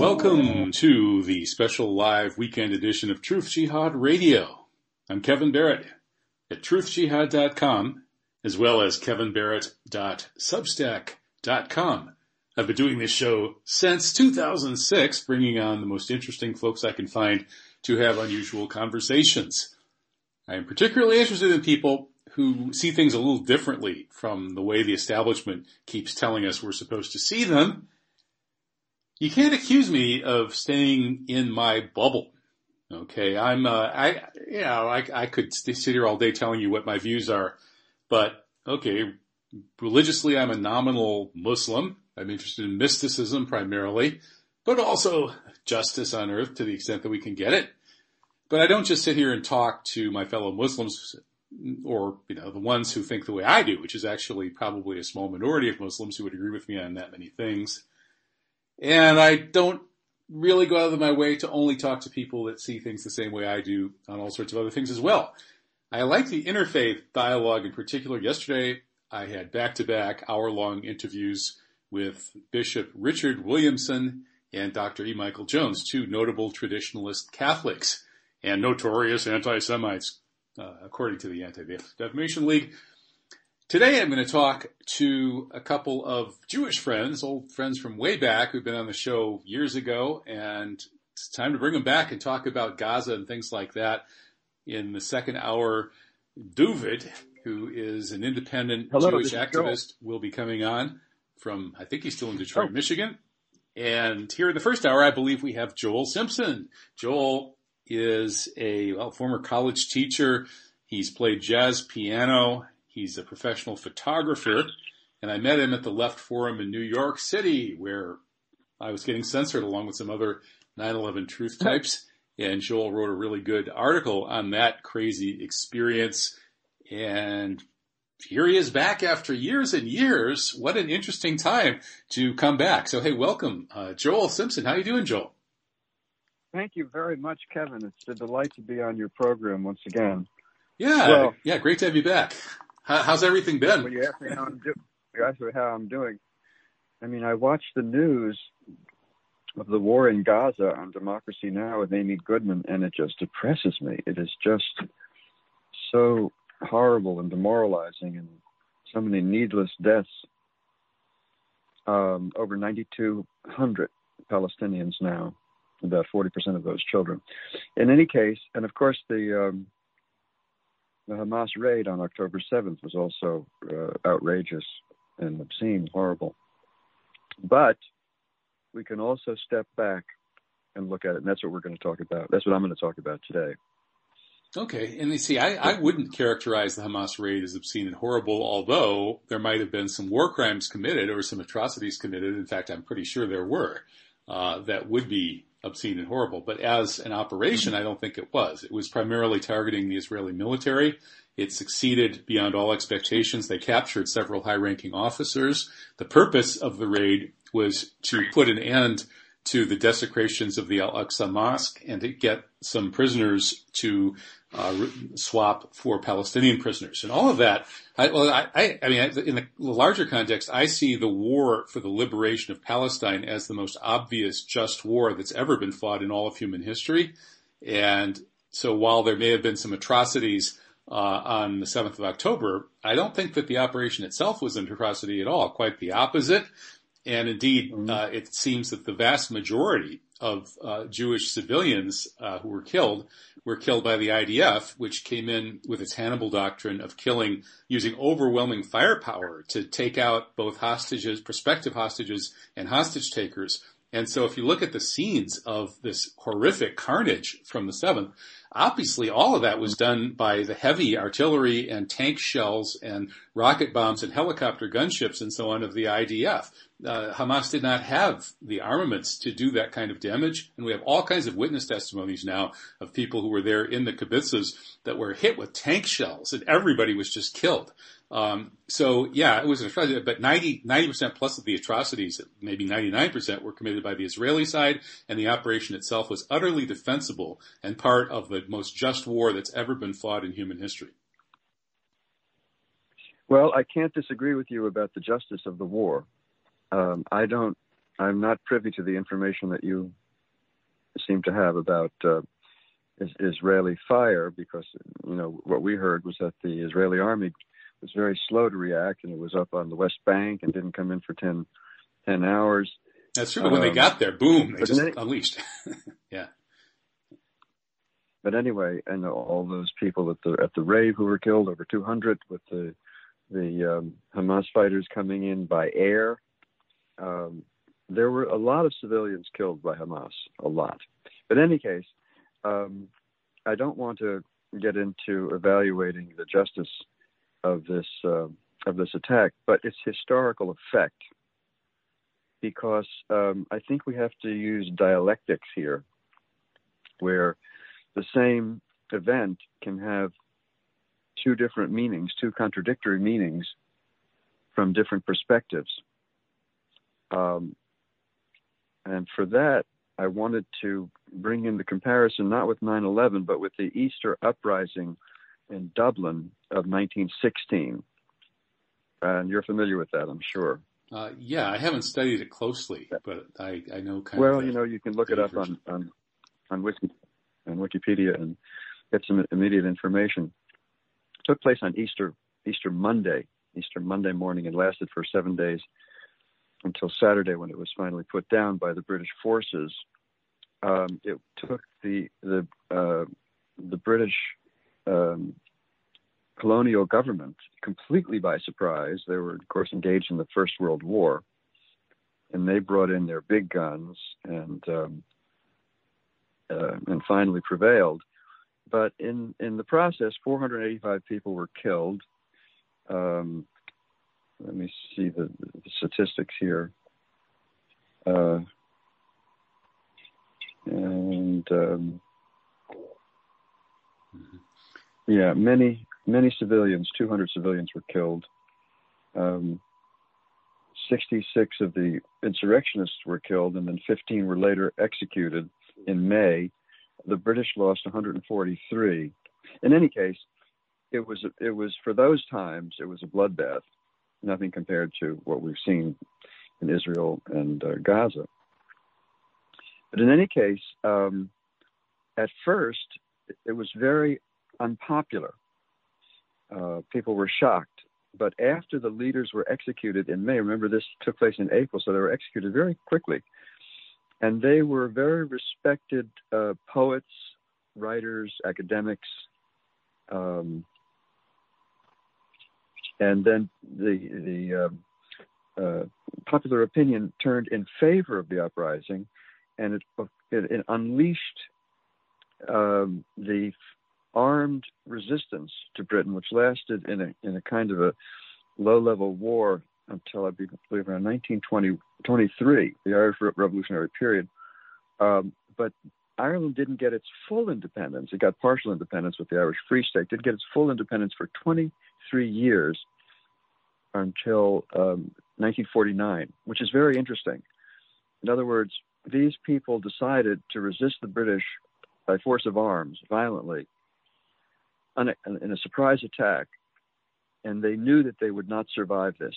Welcome to the special live weekend edition of Truth Jihad Radio. I'm Kevin Barrett at truthjihad.com as well as kevinbarrett.substack.com. I've been doing this show since 2006, bringing on the most interesting folks I can find to have unusual conversations. I am particularly interested in people who see things a little differently from the way the establishment keeps telling us we're supposed to see them you can't accuse me of staying in my bubble. Okay, I'm, uh, I, you know, I, I could sit here all day telling you what my views are, but okay, religiously I'm a nominal Muslim. I'm interested in mysticism primarily, but also justice on earth to the extent that we can get it. But I don't just sit here and talk to my fellow Muslims or, you know, the ones who think the way I do, which is actually probably a small minority of Muslims who would agree with me on that many things. And I don't really go out of my way to only talk to people that see things the same way I do on all sorts of other things as well. I like the interfaith dialogue in particular. Yesterday, I had back to back hour long interviews with Bishop Richard Williamson and Dr. E. Michael Jones, two notable traditionalist Catholics and notorious anti-Semites, uh, according to the Anti-Defamation League. Today I'm going to talk to a couple of Jewish friends, old friends from way back who've been on the show years ago, and it's time to bring them back and talk about Gaza and things like that. In the second hour, David, who is an independent Hello, Jewish activist, will be coming on from, I think he's still in Detroit, Oh. Michigan. And here in the first hour, I believe we have Joel Simpson. Joel is a well, former college teacher. He's played jazz piano. He's a professional photographer. And I met him at the Left Forum in New York City, where I was getting censored along with some other 9-11 truth types. And Joel wrote a really good article on that crazy experience. And here he is back after years and years. What an interesting time to come back. So hey, welcome, uh, Joel Simpson. How you doing, Joel? Thank you very much, Kevin. It's a delight to be on your program once again. Yeah, Well- yeah, great to have you back. How, how's everything been? Well, you asked me how I'm doing. You asked me how I'm doing. I mean, I watched the news of the war in Gaza on Democracy Now with Amy Goodman, and it just depresses me. It is just so horrible and demoralizing, and so many needless deaths. Um, over 9,200 Palestinians now, about 40% of those children. In any case, and of course, the um, the Hamas raid on October 7th was also uh, outrageous and obscene, horrible. But we can also step back and look at it, and that's what we're going to talk about. That's what I'm going to talk about today. Okay, and you see, I, I wouldn't characterize the Hamas raid as obscene and horrible, although there might have been some war crimes committed or some atrocities committed. In fact, I'm pretty sure there were uh, that would be obscene and horrible. But as an operation, I don't think it was. It was primarily targeting the Israeli military. It succeeded beyond all expectations. They captured several high-ranking officers. The purpose of the raid was to put an end to the desecrations of the Al-Aqsa Mosque and to get some prisoners to uh, swap for Palestinian prisoners. And all of that, I, well, I, I, I mean, in the larger context, I see the war for the liberation of Palestine as the most obvious just war that's ever been fought in all of human history. And so while there may have been some atrocities uh, on the 7th of October, I don't think that the operation itself was an atrocity at all. Quite the opposite. And indeed, uh, it seems that the vast majority of uh, Jewish civilians uh, who were killed were killed by the IDF, which came in with its Hannibal doctrine of killing using overwhelming firepower to take out both hostages, prospective hostages, and hostage takers. And so if you look at the scenes of this horrific carnage from the 7th, obviously all of that was done by the heavy artillery and tank shells and rocket bombs and helicopter gunships and so on of the IDF. Uh, Hamas did not have the armaments to do that kind of damage. And we have all kinds of witness testimonies now of people who were there in the kibbutzes that were hit with tank shells and everybody was just killed. Um, so yeah, it was an atrocity, but 90, percent plus of the atrocities, maybe 99% were committed by the Israeli side and the operation itself was utterly defensible and part of the most just war that's ever been fought in human history. Well, I can't disagree with you about the justice of the war. Um, I don't, I'm not privy to the information that you seem to have about uh, Israeli fire because, you know, what we heard was that the Israeli army was very slow to react, and it was up on the West Bank and didn't come in for 10, 10 hours. That's true. But when they um, got there, boom, they just any, unleashed. yeah. But anyway, and all those people at the at the rave who were killed, over 200, with the the um, Hamas fighters coming in by air. Um, there were a lot of civilians killed by Hamas, a lot. But in any case, um, I don't want to get into evaluating the justice of this uh, of this attack, but its historical effect, because um, I think we have to use dialectics here, where the same event can have two different meanings, two contradictory meanings from different perspectives. Um, and for that, I wanted to bring in the comparison not with 9 11, but with the Easter uprising in Dublin of 1916. And you're familiar with that, I'm sure. Uh, yeah, I haven't studied it closely, but I, I know kind well, of. Well, you know, you can look it up on on on, Wiki, on Wikipedia and get some immediate information. It took place on Easter Easter Monday, Easter Monday morning, and lasted for seven days until Saturday when it was finally put down by the British forces. Um, it took the the uh, the British um, colonial government completely by surprise. They were, of course, engaged in the First World War, and they brought in their big guns and um, uh, and finally prevailed. But in in the process, 485 people were killed. Um, let me see the, the statistics here. Uh, and um, mm-hmm. Yeah, many many civilians, 200 civilians were killed. Um, 66 of the insurrectionists were killed, and then 15 were later executed in May. The British lost 143. In any case, it was it was for those times it was a bloodbath, nothing compared to what we've seen in Israel and uh, Gaza. But in any case, um, at first it was very unpopular. Uh, people were shocked. But after the leaders were executed in May, remember this took place in April, so they were executed very quickly. And they were very respected uh, poets, writers, academics. Um, and then the, the um, uh, popular opinion turned in favor of the uprising, and it, it, it unleashed um, the armed resistance to Britain, which lasted in a in a kind of a low-level war until I believe around 1923, the Irish Revolutionary period. Um, but Ireland didn't get its full independence. It got partial independence with the Irish Free State. Didn't get its full independence for 23 years until um, 1949, which is very interesting. In other words, these people decided to resist the British by force of arms violently in a surprise attack, and they knew that they would not survive this.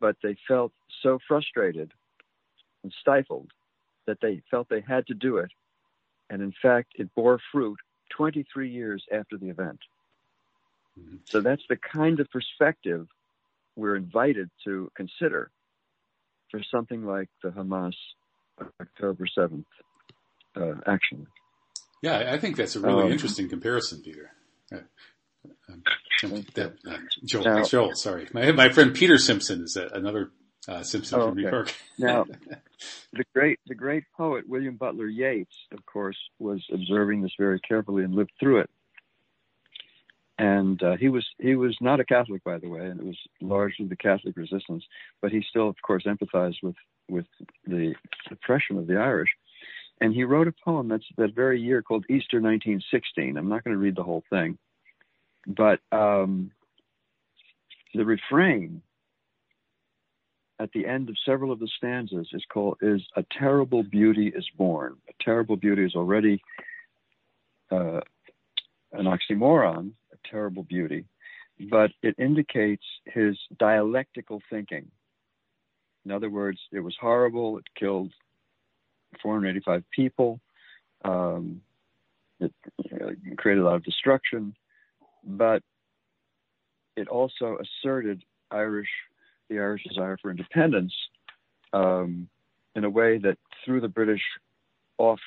But they felt so frustrated and stifled that they felt they had to do it. And in fact, it bore fruit 23 years after the event. Mm-hmm. So that's the kind of perspective we're invited to consider for something like the Hamas October 7th uh, action. Yeah, I think that's a really um, interesting comparison, Peter. Uh, um, that, uh, Joel, now, Joel, sorry. My, my friend Peter Simpson is a, another uh, Simpson Oh, from New. York. Now, the great the great poet William Butler Yeats, of course, was observing this very carefully and lived through it. And uh, he was he was not a Catholic, by the way, and it was largely the Catholic resistance. But he still, of course, empathized with with the oppression of the Irish. And he wrote a poem that's that very year called Easter 1916. I'm not going to read the whole thing, but um, the refrain at the end of several of the stanzas is called is a terrible beauty is born. A terrible beauty is already uh, an oxymoron, a terrible beauty, but it indicates his dialectical thinking. In other words, it was horrible. It killed 485 people. Um, it you know, created a lot of destruction, but it also asserted Irish the Irish desire for independence um, in a way that threw the British off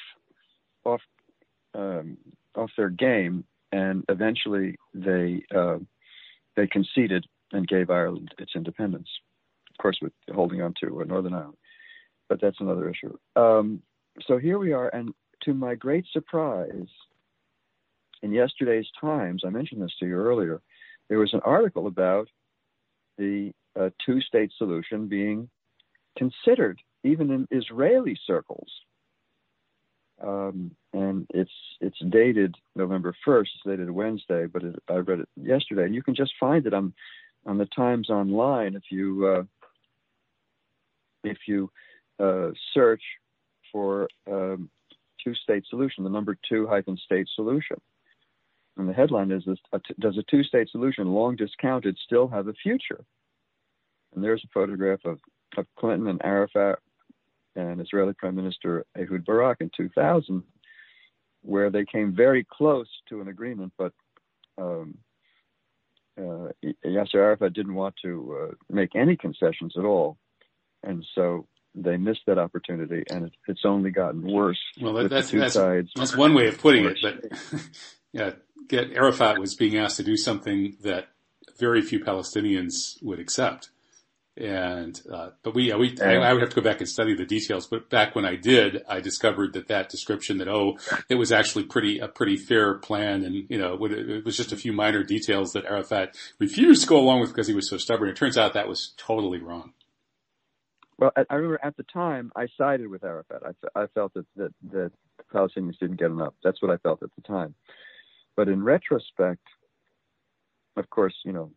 off um, off their game, and eventually they uh, they conceded and gave Ireland its independence. Of course, with holding on to uh, Northern Ireland, but that's another issue. Um, so here we are, and to my great surprise, in yesterday's Times, I mentioned this to you earlier, there was an article about the uh, two-state solution being considered even in Israeli circles. Um, and it's it's dated November 1st. It's dated Wednesday, but it, I read it yesterday, and you can just find it on on the Times online if you uh, if you search for um, two-state solution, the number two hyphen state solution. And the headline is this, Does a two state solution, long discounted, still have a future? And there's a photograph of, of Clinton and Arafat and Israeli Prime Minister Ehud Barak in 2000, where they came very close to an agreement, but um, uh, Yasser Arafat didn't want to uh, make any concessions at all. And so they missed that opportunity, and it, it's only gotten worse. Well, that, that's, that's, that's one way of putting it, but yeah, get, Arafat was being asked to do something that very few Palestinians would accept. And, uh, but we, yeah, we, I, I would have to go back and study the details, but back when I did, I discovered that that description that, oh, it was actually pretty, a pretty fair plan. And, you know, it was just a few minor details that Arafat refused to go along with because he was so stubborn. It turns out that was totally wrong. Well, I remember at the time I sided with Arafat. I, I felt that, that, that Palestinians didn't get enough. That's what I felt at the time. But in retrospect, of course, you know,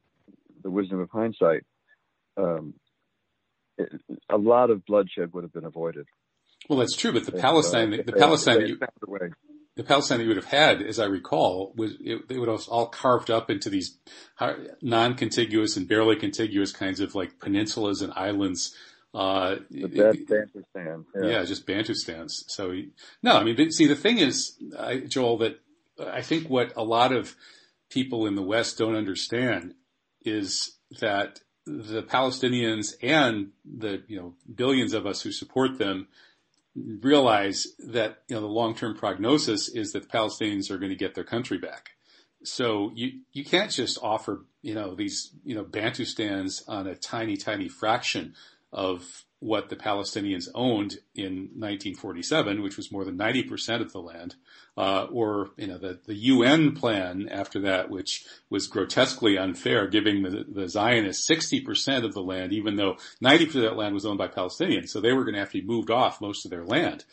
the wisdom of hindsight, um, it, a lot of bloodshed would have been avoided. Well, that's true, but the If, Palestine, uh, the Palestine, they you, a way. the Palestine that you would have had, as I recall, was it, it would have all carved up into these non-contiguous and barely contiguous kinds of like peninsulas and islands. Uh, The best Bantustan. yeah. Yeah. just Bantustans. So no, I mean, see, the thing is, I, Joel, that I think what a lot of people in the West don't understand is that the Palestinians and the you know billions of us who support them realize that you know the long-term prognosis is that the Palestinians are going to get their country back. So you you can't just offer you know these you know Bantustans on a tiny tiny fraction of what the Palestinians owned in 1947, which was more than 90% of the land, uh, or you know the the UN plan after that, which was grotesquely unfair, giving the, the Zionists 60% of the land, even though 90% of that land was owned by Palestinians. So they were going to have to be moved off most of their land.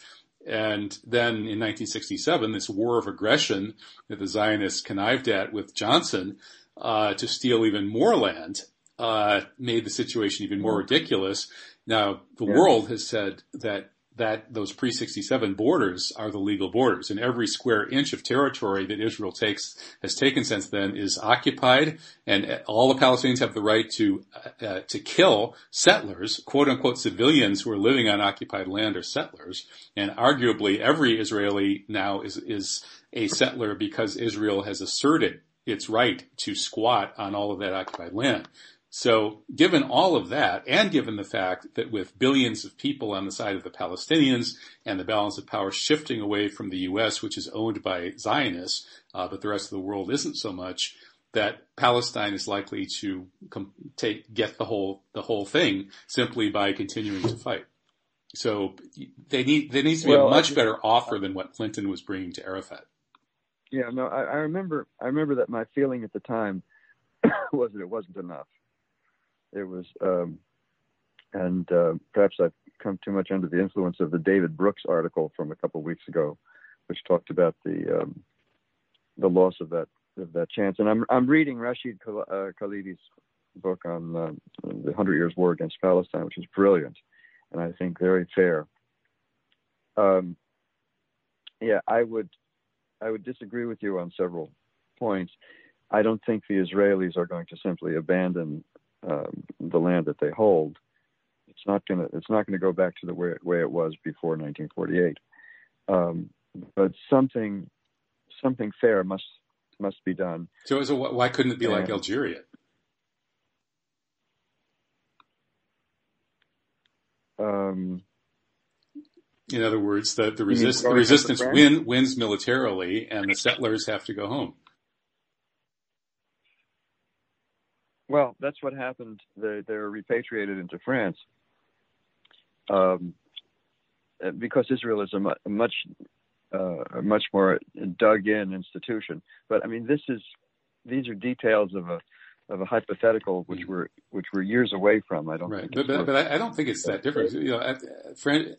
And then in 1967, this war of aggression that the Zionists connived at with Johnson uh, to steal even more land uh, made the situation even more ridiculous. Now, the Yeah. world has said that that those pre-67 borders are the legal borders, and every square inch of territory that Israel takes has taken since then is occupied, and all the Palestinians have the right to uh, to kill settlers, quote unquote civilians who are living on occupied land are settlers, and arguably every Israeli now is is a settler because Israel has asserted its right to squat on all of that occupied land. So given all of that, and given the fact that with billions of people on the side of the Palestinians and the balance of power shifting away from the U.S., which is owned by Zionists, uh, but the rest of the world isn't so much, that Palestine is likely to com- take get the whole the whole thing simply by continuing to fight. So they need there needs to be well, a much better offer than what Clinton was bringing to Arafat. Yeah, no, I, I remember I remember that my feeling at the time was that it wasn't enough. It was, um, and uh, perhaps I've come too much under the influence of the David Brooks article from a couple of weeks ago, which talked about the um, the loss of that of that chance. And I'm I'm reading Rashid uh, Khalidi's book on uh, the Hundred Years' War against Palestine, which is brilliant, and I think very fair. Um, yeah, I would I would disagree with you on several points. I don't think the Israelis are going to simply abandon um, the land that they hold. It's not going to it's not going to go back to the way, way it was before 1948. Um, but something something fair must must be done. So, so why couldn't it be and, like Algeria? Um, in other words, the, the, resist, the resistance win, wins militarily, and the settlers have to go home. Well, that's what happened. They, they were repatriated into France um, because Israel is a, a much uh, a much more dug in institution. But I mean, this is these are details of a of a hypothetical which we're which we're years away from. I don't right, but, but, but, I don't think it's that different. You know,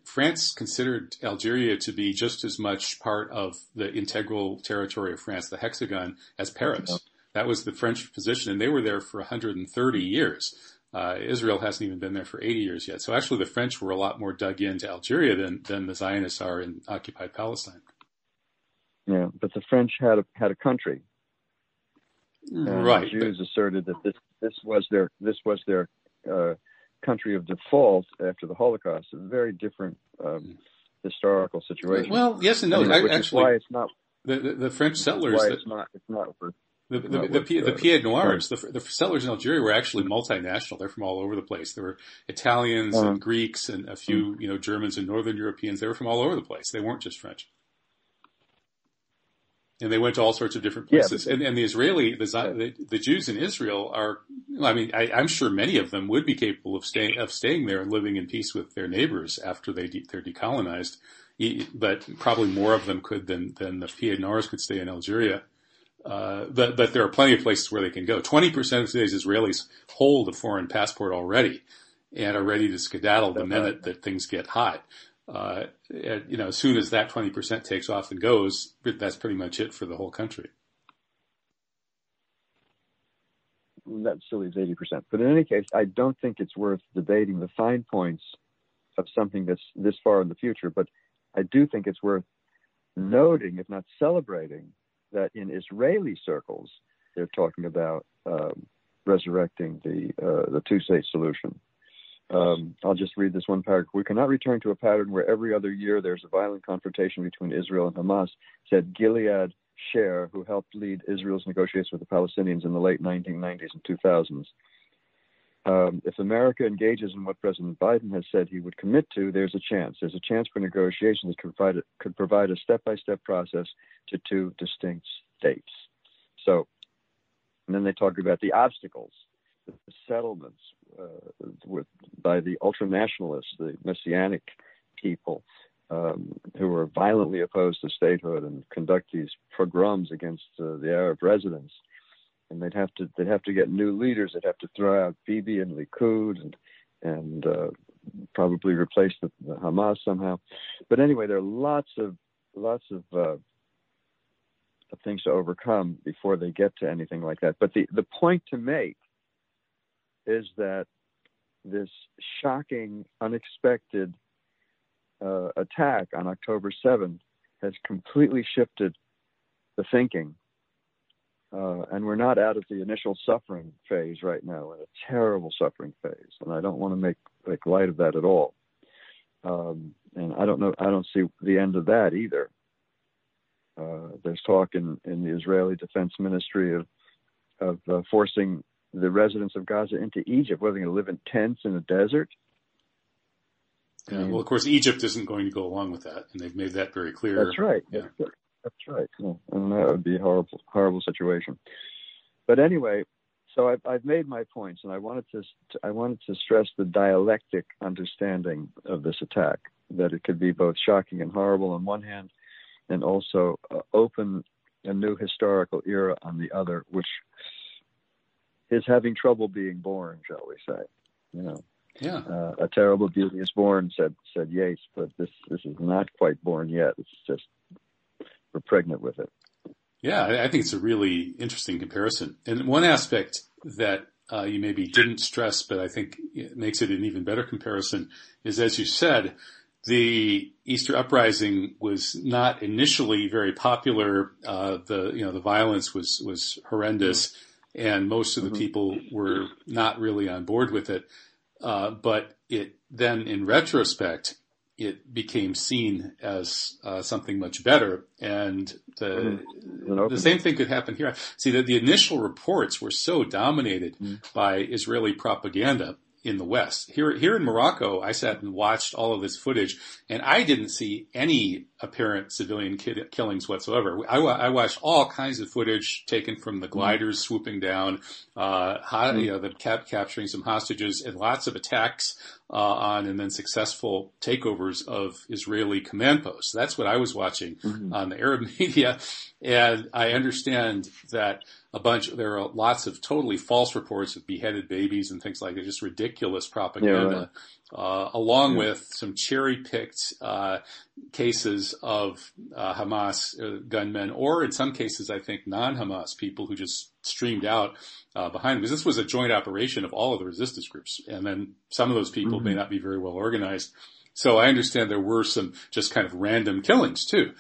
France considered Algeria to be just as much part of the integral territory of France, the Hexagon, as Paris. That was the French position, and they were there for 130 years. Uh, Israel hasn't even been there for 80 years yet. So actually, the French were a lot more dug into Algeria than than the Zionists are in occupied Palestine. Yeah, but the French had a had a country. And right. The Jews but... asserted that this this was their this was their uh, country of default after the Holocaust. A very different um, historical situation. Well, yes and no. I which actually, is why it's not the, the, the French settlers. Why that, it's not it's not for the, the, the, the, the Pied Noirs, the, the settlers in Algeria were actually multinational. They're from all over the place. There were Italians uh-huh. and Greeks and a few, you know, Germans and Northern Europeans. They were from all over the place. They weren't just French. And they went to all sorts of different places. Yeah, and, and the Israeli, the, the, the, Jews in Israel are, I mean, I, am sure many of them would be capable of staying, of staying there and living in peace with their neighbors after they de, they're decolonized. But probably more of them could than, than the Pied Noirs could stay in Algeria. Uh, there are plenty of places where they can go. 20% of today's Israelis hold a foreign passport already and are ready to skedaddle the minute that things get hot. Uh, and, you know, as soon as that 20% takes off and goes, that's pretty much it for the whole country. That still leaves 80%. But in any case, I don't think it's worth debating the fine points of something that's this far in the future. But I do think it's worth noting, if not celebrating, that in Israeli circles, they're talking about um, resurrecting the uh, the two-state solution. Um, I'll just read this one paragraph. We cannot return to a pattern where every other year there's a violent confrontation between Israel and Hamas, said Gilead Sher, who helped lead Israel's negotiations with the Palestinians in the late 1990s and 2000s. Um, if America engages in what President Biden has said he would commit to, there's a chance. There's a chance for negotiations that could provide, could provide a step-by-step process to two distinct states. So, and then they talk about the obstacles, the settlements uh, with, by the ultranationalists, the messianic people um, who are violently opposed to statehood and conduct these pogroms against uh, the Arab residents and they'd have to they'd have to get new leaders. They'd have to throw out Bibi and Likud and and uh, probably replace the, the, Hamas somehow. But anyway, there are lots of lots of, uh, things to overcome before they get to anything like that. But the the point to make is that this shocking, unexpected uh, attack on October 7th has completely shifted the thinking uh, and we're not out of the initial suffering phase right now. In a terrible suffering phase, and I don't want to make make light of that at all. Um, and I don't know. I don't see the end of that either. Uh, there's talk in, in the Israeli Defense Ministry of of uh, forcing the residents of Gaza into Egypt. Whether they're going to live in tents in the desert. Yeah, well, of course, Egypt isn't going to go along with that, and they've made that very clear. That's right. Yeah. That's, right. Yeah. And that would be a horrible, horrible situation. but anyway, so I've, I've made my points, and I wanted to I wanted to stress the dialectic understanding of this attack that it could be both shocking and horrible on one hand, and also uh, open a new historical era on the other, which is having trouble being born, shall we say? You know, Yeah. uh, a terrible beauty is born, said said Yeats, but this this is not quite born yet. It's just we're pregnant with it. Yeah, I I think it's a really interesting comparison. And one aspect that uh, you maybe didn't stress, but I think it makes it an even better comparison is, as you said, the Easter uprising was not initially very popular. Uh, the you know the violence was was horrendous, and most of the people were not really on board with it. Uh, but it then, in retrospect, it became seen as uh, something much better, and the An the same thing could happen here. See that the initial reports were so dominated by Israeli propaganda in the West. Here, here in Morocco, I sat and watched all of this footage, and I didn't see any apparent civilian kid- killings whatsoever. I, wa- I watched all kinds of footage taken from the gliders swooping down, uh, ho- you know, the cap- capturing some hostages, and lots of attacks uh, on and then successful takeovers of Israeli command posts. That's what I was watching on the Arab media, and I understand that a bunch. There are lots of totally false reports of beheaded babies and things like that. Just ridiculous propaganda, uh, along with some cherry-picked uh, cases of uh, Hamas uh, gunmen, or in some cases, I think non-Hamas people who just streamed out uh, behind them. Because this was a joint operation of all of the resistance groups, and then some of those people may not be very well organized. So I understand there were some just kind of random killings too.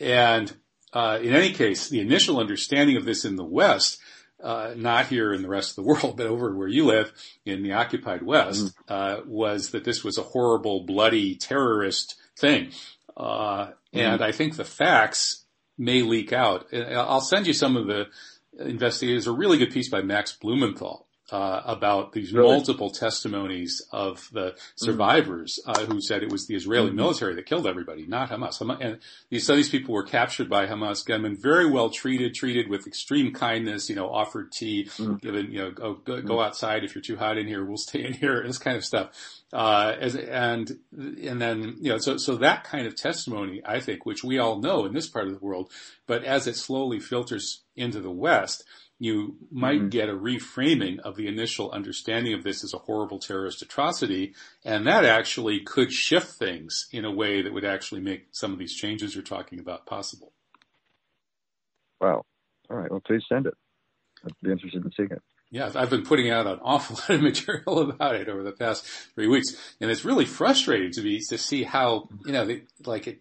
And uh, in any case, the initial understanding of this in the West, uh, not here in the rest of the world, but over where you live in the occupied West, uh, was that this was a horrible, bloody terrorist thing. Uh, and I think the facts may leak out. I'll send you some of the investigators. A really good piece by Max Blumenthal. Uh, about these Really? multiple testimonies of the survivors uh, who said it was the Israeli military that killed everybody, not Hamas. Hama- And these, these people were captured by Hamas gunmen, very well treated, treated with extreme kindness, you know, offered tea, given, you know, go, go, go outside if you're too hot in here, we'll stay in here, this kind of stuff. Uh, as, and, and then, you know, so, so that kind of testimony, I think, which we all know in this part of the world, but as it slowly filters into the West, you might mm-hmm. get a reframing of the initial understanding of this as a horrible terrorist atrocity, and that actually could shift things in a way that would actually make some of these changes you're talking about possible. Wow. All right. Well, please send it. I'd be interested in seeing it. Yeah, I've been putting out an awful lot of material about it over the past three weeks, and it's really frustrating to me to see how you know, they, like it,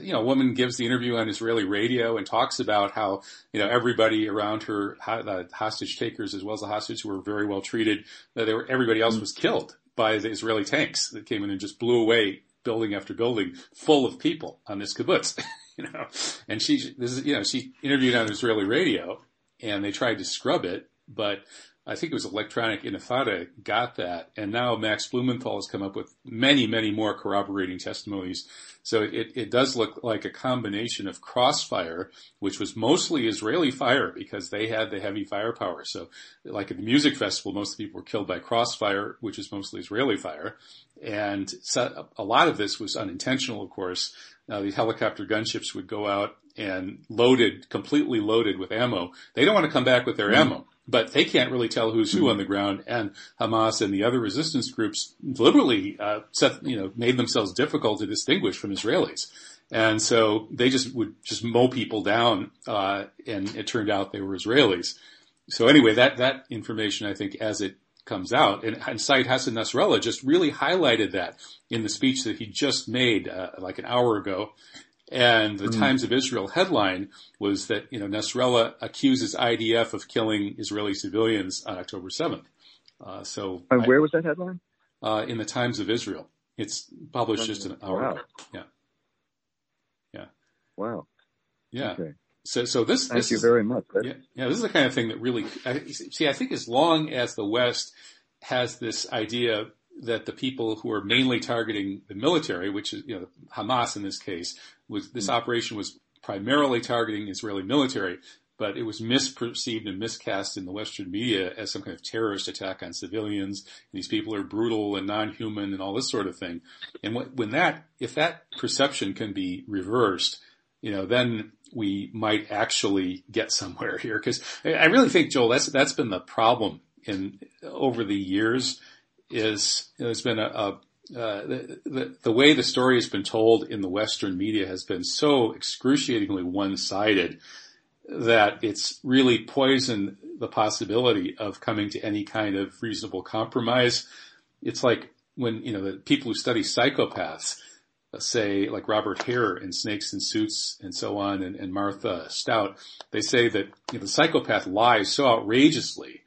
you know, a woman gives the interview on Israeli radio and talks about how you know everybody around her, the hostage takers as well as the hostages were very well treated, they were everybody else was killed by the Israeli tanks that came in and just blew away building after building full of people on this kibbutz. you know, and she, this is, you know, she interviewed on Israeli radio, and they tried to scrub it, but I think it was Electronic Intifada got that, and now Max Blumenthal has come up with many, many more corroborating testimonies. So it, it does look like a combination of Crossfire, which was mostly Israeli fire because they had the heavy firepower. So like at the music festival, most of the people were killed by Crossfire, which is mostly Israeli fire. And so a lot of this was unintentional, of course. Now these helicopter gunships would go out and loaded, completely loaded with ammo. They don't want to come back with their mm-hmm. ammo, but they can't really tell who's who on the ground. And Hamas and the other resistance groups deliberately, uh, set, you know, made themselves difficult to distinguish from Israelis. And so they just would just mow people down, uh, and it turned out they were Israelis. So anyway, that, that information, I think, as it comes out, and, and Said Hassan Nasrallah just really highlighted that in the speech that he just made, uh, like an hour ago. And the Times of Israel headline was that, you know, Nasrallah accuses IDF of killing Israeli civilians on October 7th. Uh, so And I- where was that headline? uh, in the Times of Israel. It's published just an hour Wow. ago. Yeah. Yeah. Wow. Yeah. Okay. So, so this, Thank this you is, very much. Yeah, yeah, this is the kind of thing that really, I, see, I think as long as the West has this idea that the people who are mainly targeting the military, which is, you know, Hamas in this case, was, this hmm. operation was primarily targeting Israeli military, but it was misperceived and miscast in the Western media as some kind of terrorist attack on civilians. These people are brutal and non-human and all this sort of thing. And when that, if that perception can be reversed, you know, then we might actually get somewhere here. Because I really think, Joel, that's that's been the problem in over the years. Is there's been a, a uh, the, the, the way the story has been told in the Western media has been so excruciatingly one-sided that it's really poisoned the possibility of coming to any kind of reasonable compromise. It's like when, you know, the people who study psychopaths say like Robert Hare in Snakes in Suits and so on and, and Martha Stout, they say that you know, the psychopath lies so outrageously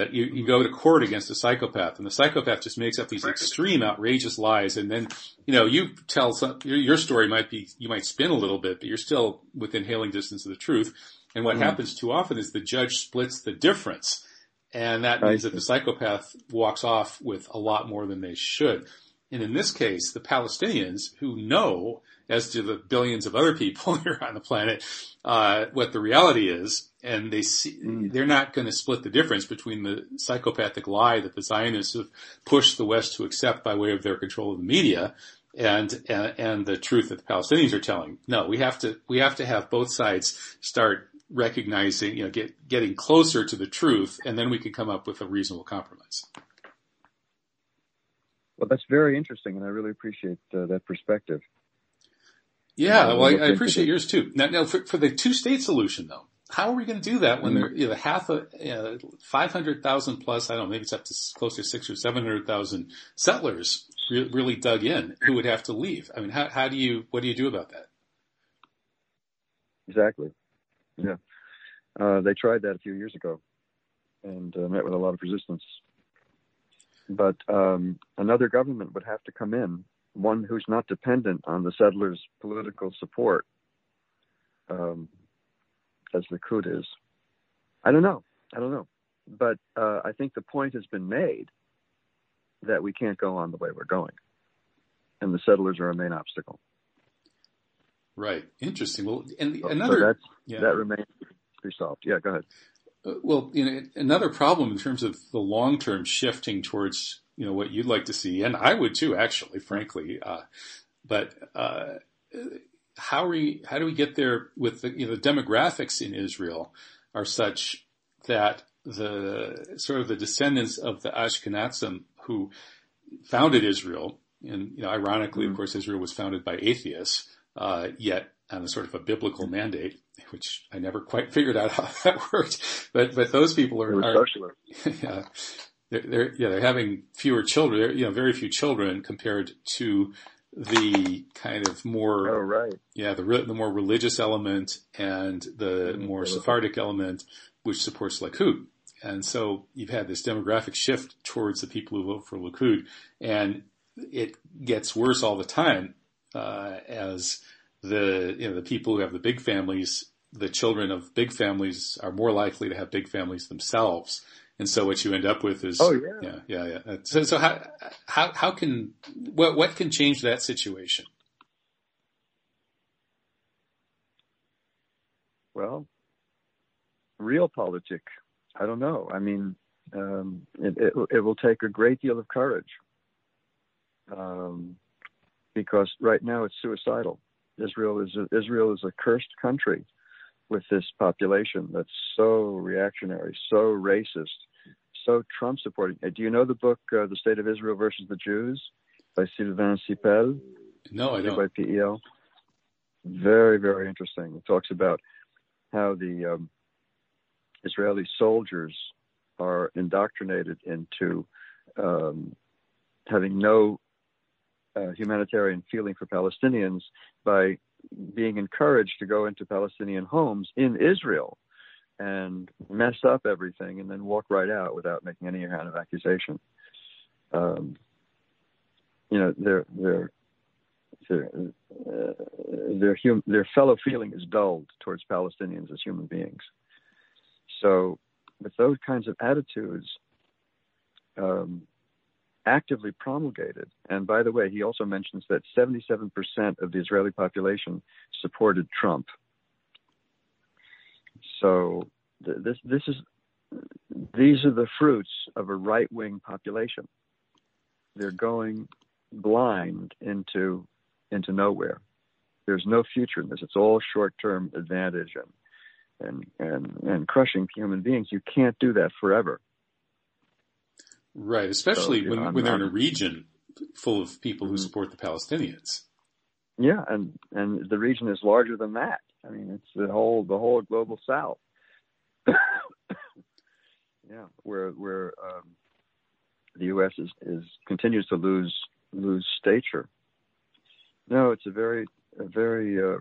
that you, you go to court against a psychopath and the psychopath just makes up these extreme outrageous lies and then, you know, you tell some, your, your story might be, you might spin a little bit, but you're still within hailing distance of the truth. And what mm. happens too often is the judge splits the difference. And that means that the psychopath walks off with a lot more than they should. And in this case, the Palestinians who know, as do the billions of other people here on the planet, uh, what the reality is, and they see, mm. they're not going to split the difference between the psychopathic lie that the Zionists have pushed the West to accept by way of their control of the media, and, and and the truth that the Palestinians are telling. No, we have to we have to have both sides start recognizing, you know, get getting closer to the truth, and then we can come up with a reasonable compromise. Well, that's very interesting, and I really appreciate uh, that perspective. Yeah, well, I, I appreciate yours too. Now, now for, for the two-state solution, though, how are we going to do that when mm-hmm. there, you know, half a you know, five hundred thousand plus? I don't know, maybe it's up to close to six or seven hundred thousand settlers re- really dug in who would have to leave. I mean, how, how do you what do you do about that? Exactly. Yeah, uh, they tried that a few years ago, and uh, met with a lot of resistance but um, another government would have to come in, one who's not dependent on the settlers' political support, um, as Likud is. I don't know. I don't know. But uh, I think the point has been made that we can't go on the way we're going, and the settlers are a main obstacle. Right. Interesting. Well, and another so yeah. that remains to be solved. Yeah. Go ahead. Uh, well, you know, another problem in terms of the long term shifting towards you know what you'd like to see, and I would too, actually, frankly. Uh, but uh, how we how do we get there with the you know the demographics in Israel are such that the sort of the descendants of the Ashkenazim who founded Israel, and you know, ironically, mm-hmm. of course, Israel was founded by atheists, uh, yet on a sort of a biblical mandate, which I never quite figured out how that worked. But but those people are, are yeah, they're, they're, yeah they're having fewer children. You know, very few children compared to the kind of more oh right yeah the the more religious element and the mm-hmm. more Sephardic element which supports Likud. And so you've had this demographic shift towards the people who vote for Likud, and it gets worse all the time uh, as the you know the people who have the big families, the children of big families are more likely to have big families themselves. And so what you end up with is, oh yeah, yeah, yeah, yeah. So, so how, how, how can, what, what can change that situation? Well, realpolitik. I don't know. I mean, um, it, it, it, will take a great deal of courage um, because right now it's suicidal. Israel is a, Israel is a cursed country with this population that's so reactionary, so racist, so Trump supporting. Uh, do you know the book uh, "The State of Israel versus the Jews" by Sylvain Cypel? No, I don't. By PEL. Very, very interesting. It talks about how the um, Israeli soldiers are indoctrinated into um, having no uh, humanitarian feeling for Palestinians by being encouraged to go into Palestinian homes in Israel and mess up everything and then walk right out without making any kind of accusation. Um, you know, their their their uh, their, hum- their fellow feeling is dulled towards Palestinians as human beings. So, with those kinds of attitudes, um, actively promulgated. And by the way, he also mentions that 77% of the Israeli population supported Trump. So th- this this is these are the fruits of a right wing population. They're going blind into into nowhere. There's no future in this. It's all short term advantage and and and and crushing human beings. You can't do that forever. Right, especially So, when, know, when they're in a region full of people who Mhm. support the Palestinians. Yeah, and and the region is larger than that. I mean, it's the whole the whole global south. yeah, where where um, the U.S. is, is continues to lose lose stature. No, it's a very a very uh,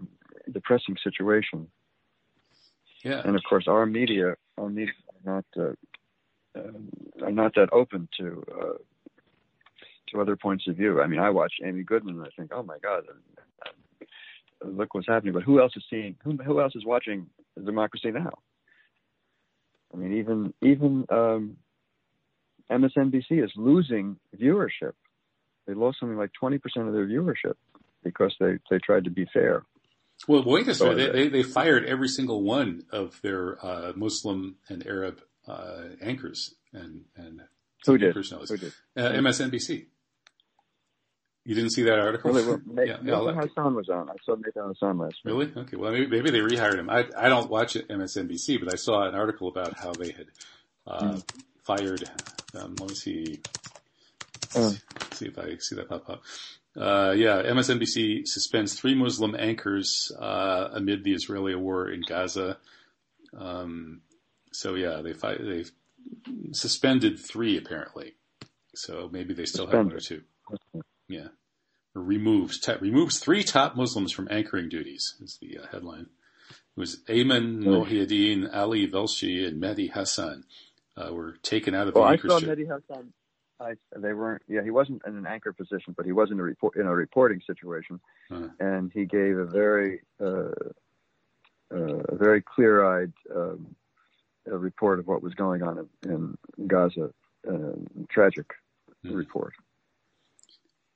depressing situation, Yeah. and of course, our media our media are not uh, um, are not that open to uh, to other points of view. I mean, I watch Amy Goodman and I think, oh my God, uh, look what's happening. But who else is seeing? Who, who else is watching Democracy Now? I mean, even even um, MSNBC is losing viewership. They lost something like twenty percent of their viewership because they they tried to be fair. Well, wait a second. They, they- they, fired every single one of their uh, Muslim and Arab uh, anchors and and Who did? personalities. Who did? Uh, MSNBC. You didn't see that article? Really? Well, yeah, yeah, Nathan Hassan was on. I saw Nathan Hassan last week. Really? Okay. Well, maybe, maybe they rehired him. I I don't watch MSNBC, but I saw an article about how they had uh, Hmm. fired. Um, let me see. Uh. see if I see that pop up. Uh, yeah, MSNBC suspends three Muslim anchors uh, amid the Israeli war in Gaza. Um, so yeah, they fi- they suspended three apparently. So maybe they still have one or two. Yeah. Removes te- removes three top Muslims from anchoring duties is the uh, headline. It was Ayman Mohyeldin, Ali Velshi, and Mehdi Hasan uh, were taken out of the Well, I saw. Mehdi Hasan. I, they weren't. Yeah, he wasn't in an anchor position, but he was in a report in a reporting situation, Uh. and he gave a very, uh, uh, a very clear-eyed um, uh report of what was going on in, in Gaza. Uh, tragic Hmm. report.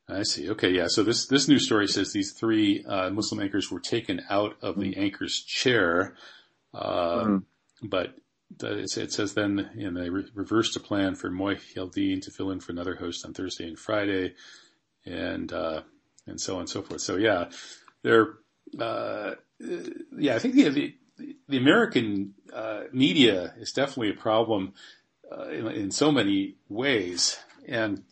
I see. Okay, yeah. So this this news story says these three uh, Muslim anchors were taken out of the anchor's chair, uh, Mhm. but it, it says then you know, they re- reversed the plan for Mohyeldin to fill in for another host on Thursday and Friday, and uh, and so on and so forth. So yeah, they're uh, yeah. I think the the, the American uh, media is definitely a problem uh, in, in so many ways, and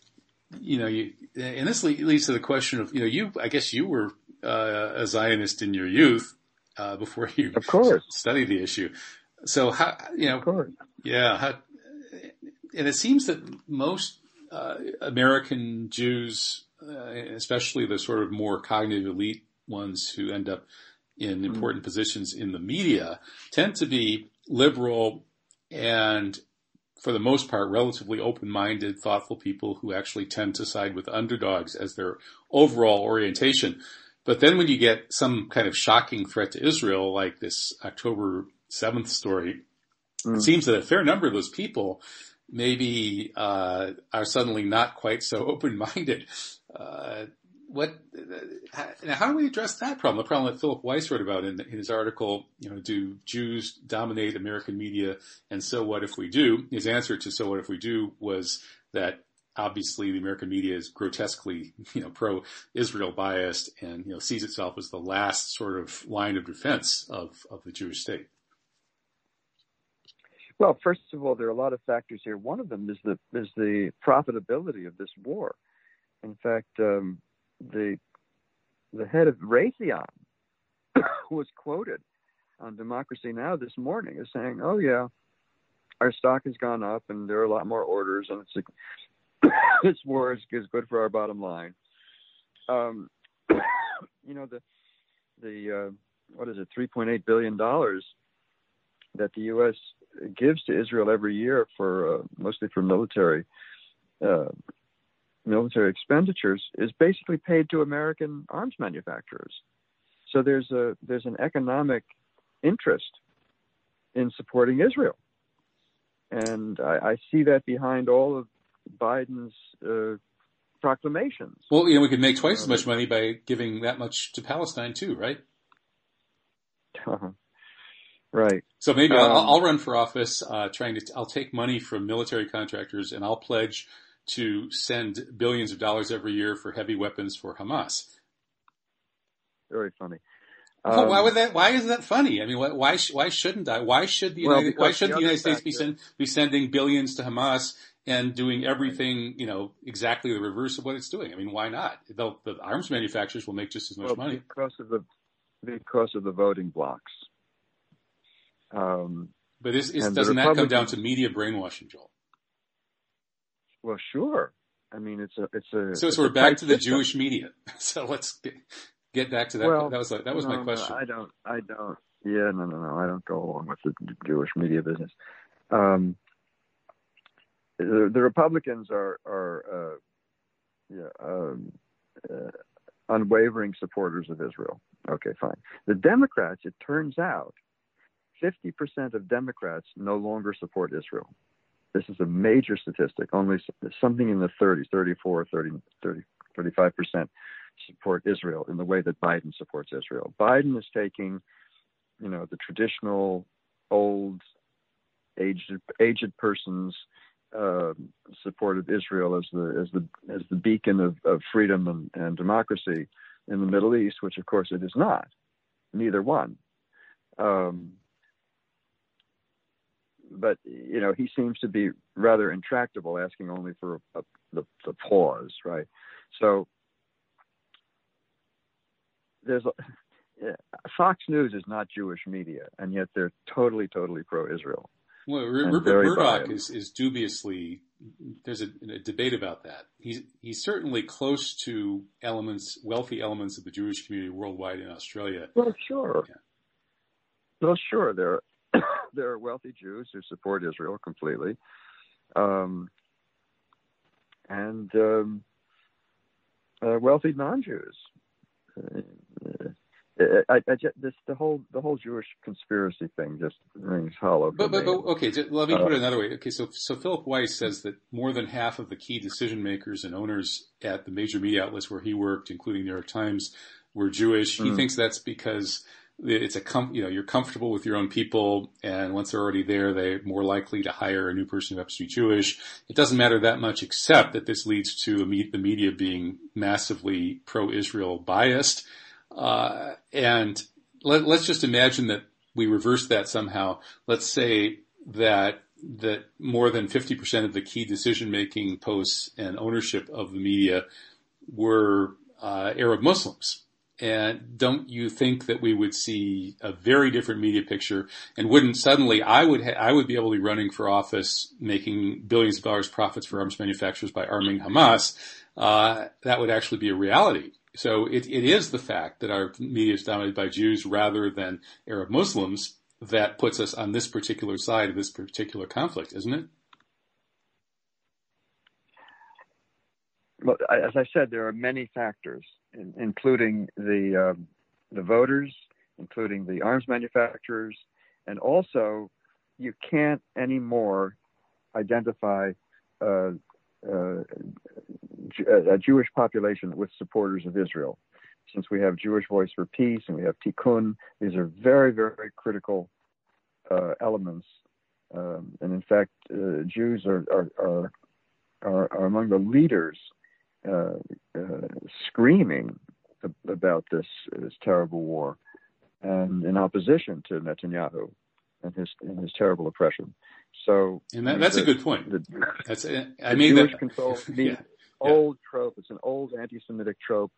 you know, you, and this leads to the question of, you know, you, I guess you were uh, a Zionist in your youth uh, before you Of course. studied the issue. So how, you know, Of course. yeah, how, and it seems that most uh, American Jews, uh, especially the sort of more cognitive elite ones who end up in important positions in the media, tend to be liberal and for the most part, relatively open-minded, thoughtful people who actually tend to side with underdogs as their overall orientation. But then when you get some kind of shocking threat to Israel, like this October 7th story, it seems that a fair number of those people maybe uh, are suddenly not quite so open-minded. Uh, what? Now, how do we address that problem? The problem that Philip Weiss wrote about in, in his article, you know, do Jews dominate American media, and so what if we do? His answer to "so what if we do" was that obviously the American media is grotesquely, you know, pro-Israel biased, and you know sees itself as the last sort of line of defense of of the Jewish state. Well, first of all, there are a lot of factors here. One of them is the is the profitability of this war. In fact, um, the the head of Raytheon was quoted on Democracy Now this morning as saying, "Oh yeah, our stock has gone up, and there are a lot more orders, and it's a, this war is, is good for our bottom line." Um, you know the the uh, what is it, three point eight billion dollars that the U.S. gives to Israel every year for uh, mostly for military uh, military expenditures is basically paid to American arms manufacturers. So there's a there's an economic interest in supporting Israel, and I, I see that behind all of Biden's uh, proclamations. Well, you know, we could make twice as much money by giving that much to Palestine too, right? Right. So maybe I'll, Um, I'll run for office, uh, trying to. I'll take money from military contractors and I'll pledge to send billions of dollars every year for heavy weapons for Hamas. Very funny. Well, why Um, would that? Why is that funny? I mean, why why, sh- why shouldn't I? Why should the Well, United, why should the the United States be, send, be sending billions to Hamas and doing everything you know exactly the reverse of what it's doing? I mean, why not? The, the arms manufacturers will make just as much well, money. because of the because of the voting blocks. Um, But is, is, doesn't that come down to media brainwashing, Joel? Well, sure. I mean, it's a it's a. So, it's so we're back to the system. Jewish media. So let's get, get back to that. Well, that was that was no, my no, question. I don't. I don't. Yeah, no, no, no. I don't go along with the Jewish media business. Um, the, the Republicans are are uh, yeah, um, uh, unwavering supporters of Israel. Okay, fine. The Democrats, it turns out, 50% of Democrats no longer support Israel. This is a major statistic. Only something in the 30s, 34, 30, 30 35% support Israel in the way that Biden supports Israel. Biden is taking, you know, the traditional old aged aged person's uh, support of Israel as the as the as the beacon of, of freedom and, and democracy in the Middle East, which of course it is not. Neither one. Um, but you know, he seems to be rather intractable, asking only for a, a, the, the pause, right? So there's a, Fox News is not Jewish media, and yet they're totally, totally pro-Israel. Well, Rupert Murdoch is, is dubiously. There's a, a debate about that. He's he's certainly close to elements, wealthy elements of the Jewish community worldwide in Australia. Well, sure. Yeah. Well, sure. There, there are wealthy Jews who support Israel completely, um, and um, uh, wealthy non-Jews. Uh, I, I, just, this the whole the whole Jewish conspiracy thing just rings hollow. But, but, but okay, let me Uh, put it another way. Okay, so so Philip Weiss says that more than half of the key decision makers and owners at the major media outlets where he worked, including New York Times, were Jewish. He Mm. thinks that's because it's a com- you know you're comfortable with your own people, and once they're already there, they're more likely to hire a new person who happens to be Jewish. It doesn't matter that much, except that this leads to the media being massively pro-Israel biased, uh, and let, let's just imagine that we reverse that somehow. Let's say that that more than 50% of the key decision making posts and ownership of the media were uh, Arab Muslims. And don't you think that we would see a very different media picture? And wouldn't suddenly I would ha- I would be able to be running for office, making billions of dollars profits for arms manufacturers by arming Hamas? Uh, that would actually be a reality. So it, it is the fact that our media is dominated by Jews rather than Arab Muslims that puts us on this particular side of this particular conflict, isn't it? Well, as I said, there are many factors, in, including the um, the voters, including the arms manufacturers, and also you can't anymore identify uh, uh, Ju- a Jewish population with supporters of Israel, since we have Jewish Voice for Peace and we have Tikkun. These are very, very critical uh, elements, um, and in fact, uh, Jews are, are are are among the leaders uh, uh, screaming about this this terrible war and in opposition to Netanyahu and his and his terrible oppression. So And that, that's a good point. the, That's I mean the Jewish that. control Yeah. old trope. It's an old anti-Semitic trope,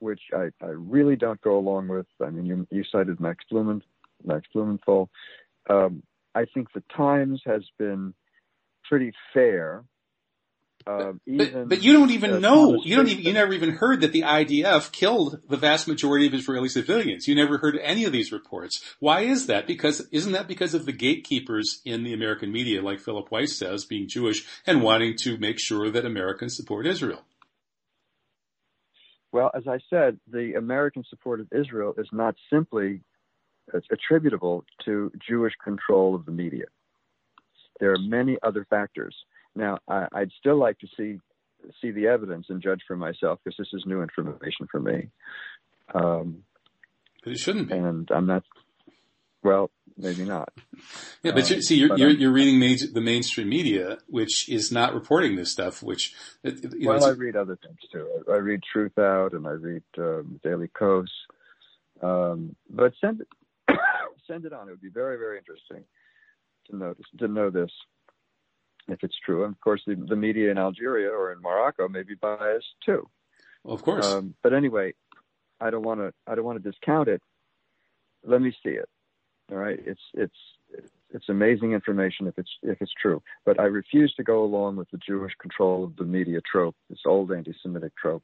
which I, I really don't go along with. I mean, you, you cited Max Blumen, Max Blumenthal. Um, I think the Times has been pretty fair. Um, even, But, but you don't even know. You don't even. You never even heard that the IDF killed the vast majority of Israeli civilians. You never heard any of these reports. Why is that? Because isn't that because of the gatekeepers in the American media, like Philip Weiss says, being Jewish and wanting to make sure that Americans support Israel? Well, as I said, the American support of Israel is not simply attributable to Jewish control of the media. There are many other factors. Now, I, I'd still like to see see the evidence and judge for myself because this is new information for me. Um, But it shouldn't be. and I'm not. Well, maybe not. Yeah, but Uh, you, see, you're, but, you're, um, you're reading main, the mainstream media, which is not reporting this stuff, which, it- you know, Well, I read other things too. I, I read Truthout and I read um, Daily Kos. Um, but send it, send it on. It would be very, very interesting to notice to know this if it's true. And of course, the, the media in Algeria or in Morocco may be biased too. well, of course. Um, but anyway, I don't want to. I don't want to discount it. Let me see it. All right. It's it's it's amazing information if it's if it's true. But I refuse to go along with the Jewish control of the media trope, this old anti-Semitic trope.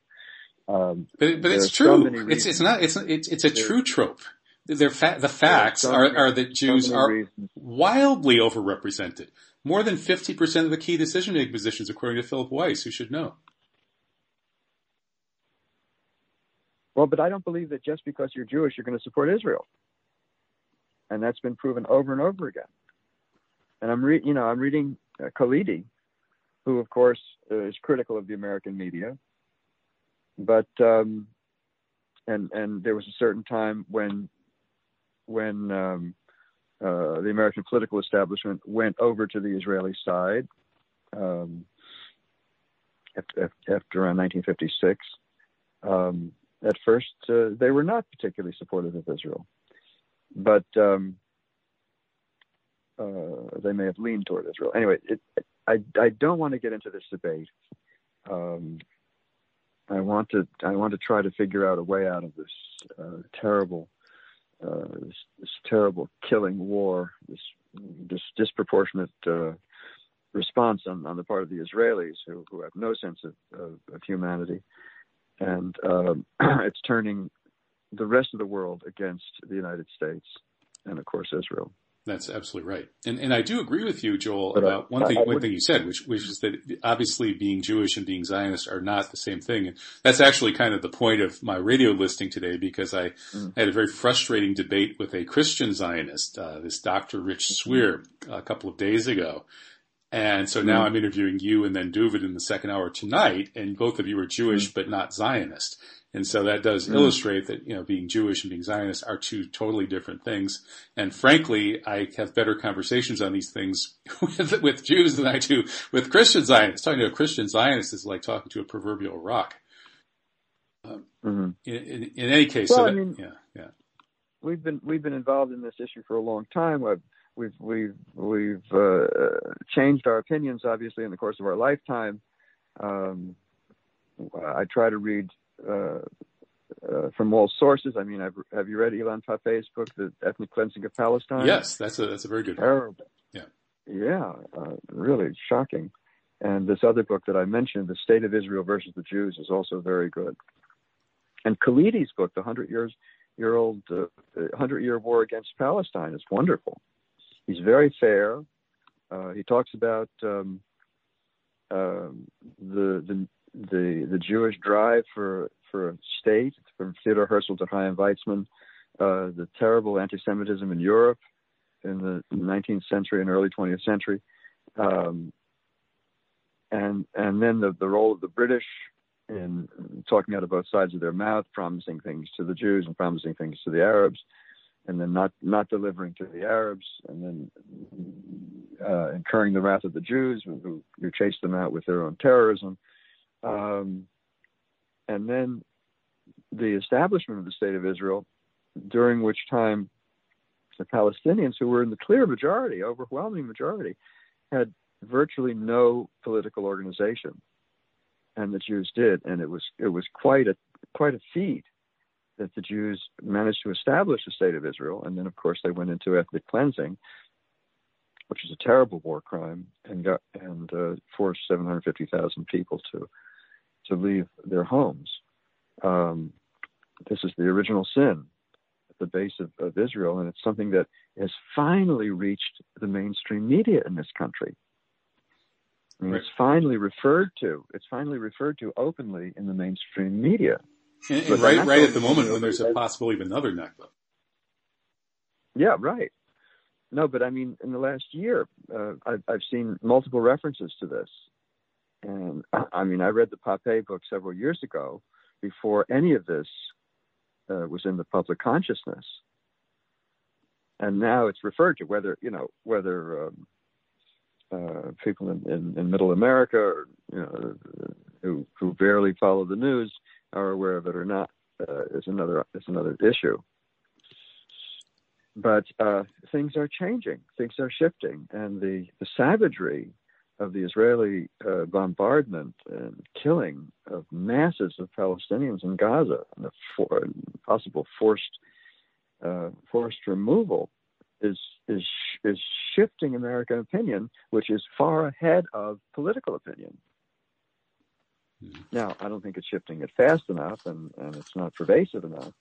Um, But, but it's There's so true. it's it's not it's it's it's a true trope. Fa- the facts so are, many- are that Jews many are reasons. wildly overrepresented. More than fifty percent of the key decision-making positions, according to Philip Weiss, who should know. Well, but I don't believe that just because you're Jewish, you're going to support Israel, and that's been proven over and over again. And I'm re- you know I'm reading uh, Khalidi, who of course uh, is critical of the American media, but um, and and there was a certain time when when um, uh, the American political establishment went over to the Israeli side um, after, after around 1956. Um, at first, uh, they were not particularly supportive of Israel, but um, uh, they may have leaned toward Israel. Anyway, it, I, I don't want to get into this debate. Um, I want to I want to try to figure out a way out of this uh, terrible uh, this, this terrible killing war, this this disproportionate uh, response on, on the part of the Israelis who, who have no sense of, of, of humanity, and um, it's turning the rest of the world against the United States and of course Israel. That's absolutely right, and and I do agree with you, Joel, But, uh, about one I- thing. I one would- thing you said, which which is that obviously being Jewish and being Zionist are not the same thing. And that's actually kind of the point of my radio listing today, because I Mm. had a very frustrating debate with a Christian Zionist, uh, this Dr. Rich Swier, a couple of days ago. And so now Mm. I'm interviewing you and then Duvid in the second hour tonight, and both of you are Jewish but not Zionist. And so that does Mm. illustrate that, you know, being Jewish and being Zionist are two totally different things. And frankly, I have better conversations on these things with, with Jews than I do with Christian Zionists. Talking to a Christian Zionist is like talking to a proverbial rock. hmm In, in, in any case, Well, so I mean- yeah, yeah. We've been we've been involved in this issue for a long time. I've, we've we've we've uh, changed our opinions obviously in the course of our lifetime. Um, I try to read uh, uh, from all sources. I mean, I've, have you read Ilan Pappé's book, The Ethnic Cleansing of Palestine? Yes, that's a, that's a very good terrible. Yeah. Yeah, uh, really shocking. And this other book that I mentioned, The State of Israel versus the Jews, is also very good. And Khalidi's book, The Hundred Years Year Old uh, Hundred Year War Against Palestine, is wonderful. He's very fair. Uh, he talks about um, um, the the the the Jewish drive for for a state, from Theodor Herzl to Chaim Weizmann, uh, the terrible anti-Semitism in Europe in the 19th century and early 20th century, um, and and then the the role of the British in talking out of both sides of their mouth, promising things to the Jews and promising things to the Arabs, and then not not delivering to the Arabs, and then uh, incurring the wrath of the Jews who, who chased them out with their own terrorism, um, and then the establishment of the state of Israel, during which time the Palestinians, who were in the clear majority, overwhelming majority, had virtually no political organization, and the Jews did, and it was it was quite a quite a feat that the Jews managed to establish the state of Israel, and then of course they went into ethnic cleansing, which is a terrible war crime, and got and uh, forced 750,000 people to to leave their homes. Um, this is the original sin at the base of, of Israel, and it's something that has finally reached the mainstream media in this country. Mean, Right. It's finally referred to. It's finally referred to openly in the mainstream media. And, and right, right at the moment when there's a possibility of another Nakba. Yeah, right. No, but I mean, in the last year, uh, I've, I've seen multiple references to this. And I mean, I read the Pappé book several years ago before any of this uh, was in the public consciousness. and now it's referred to whether you know whether um, uh, people in, in, in, Middle America or you know who who barely follow the news are aware of it or not uh, is another is another issue. But uh, things are changing, things are shifting, and the, the savagery of the Israeli uh, bombardment and killing of masses of Palestinians in Gaza and the for, possible forced uh, forced removal is is is shifting American opinion, which is far ahead of political opinion. Mm-hmm. Now, I don't think it's shifting it fast enough, and, and it's not pervasive enough,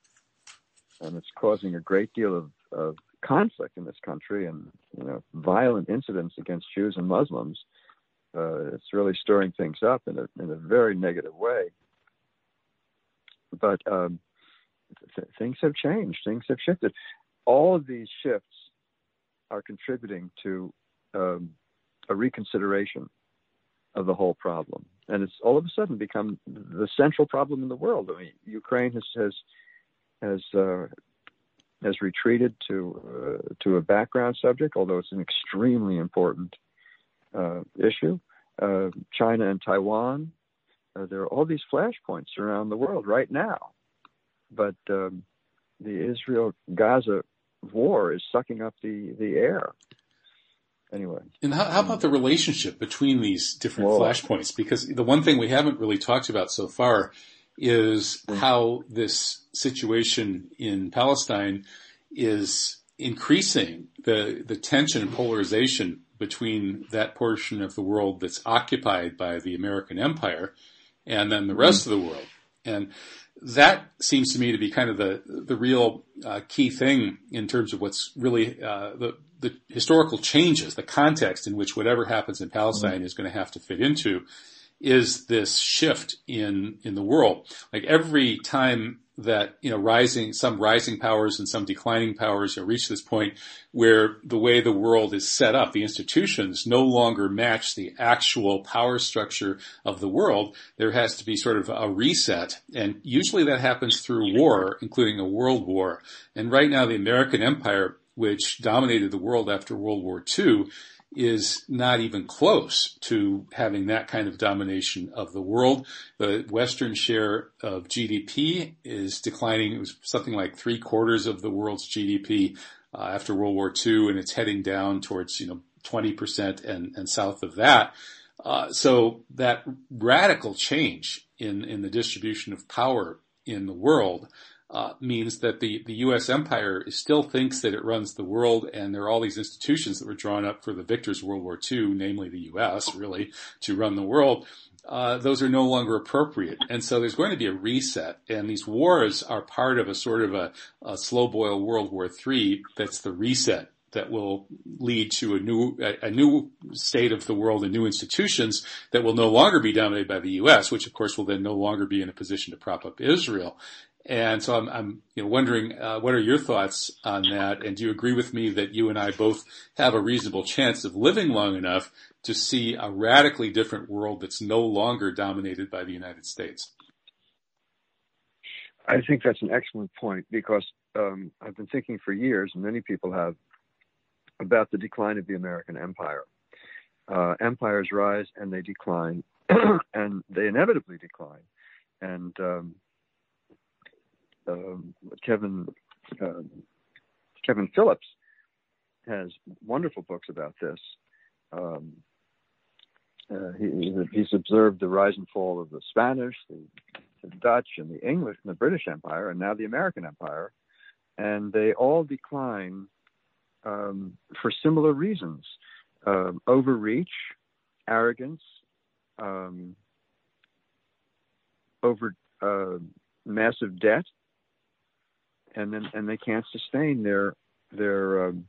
and it's causing a great deal of, of conflict in this country, and you know, violent incidents against Jews and Muslims. Uh, it's really stirring things up in a in a very negative way. But um, th- things have changed. Things have shifted. All of these shifts are contributing to um, a reconsideration of the whole problem, and it's all of a sudden become the central problem in the world. I mean, Ukraine has has has uh, has retreated to uh, to a background subject, although it's an extremely important uh, issue. Uh, China and Taiwan, uh, there are all these flashpoints around the world right now, but um, the Israel-Gaza war is sucking up the the air. Anyway. And how, how about the relationship between these different Whoa. flashpoints? Because the one thing we haven't really talked about so far is mm. how this situation in Palestine is increasing the the tension and polarization between that portion of the world that's occupied by the American empire and then the rest mm. of the world. And that seems to me to be kind of the the real uh, key thing in terms of what's really uh, the the historical changes, the context in which whatever happens in Palestine mm-hmm. is going to have to fit into, is this shift in in the world. Like every time that you know rising some rising powers and some declining powers you reach this point where the way the world is set up the institutions no longer match the actual power structure of the world there has to be sort of a reset and usually that happens through war including a world war and right now the american empire which dominated the world after world war ii is not even close to having that kind of domination of the world. The Western share of GDP is declining. It was something like three quarters of the world's GDP uh, after World War II, and it's heading down towards you know 20% and, and south of that. Uh, so that radical change in in the distribution of power in the world uh, means that the, the U.S. empire still thinks that it runs the world, and there are all these institutions that were drawn up for the victors of World War II, namely the U.S., really, to run the world. Uh, those are no longer appropriate. And so there's going to be a reset. And these wars are part of a sort of a, a slow boil World War III that's the reset that will lead to a new a, a, new state of the world and new institutions that will no longer be dominated by the U.S., which of course will then no longer be in a position to prop up Israel. And so I'm, I'm you know, wondering, uh, what are your thoughts on that? And do you agree with me that you and I both have a reasonable chance of living long enough to see a radically different world that's no longer dominated by the United States? I think that's an excellent point because um, I've been thinking for years, and many people have, about the decline of the American empire. Uh, empires rise and they decline, and they inevitably decline. And um, Kevin uh, Kevin Phillips has wonderful books about this. Um, uh, he, he's observed the rise and fall of the Spanish, the, the, Dutch, and the English, and the British Empire, and now the American Empire, and they all decline um, for similar reasons: um, overreach, arrogance, um, over uh, massive debt, and then and they can't sustain their their um,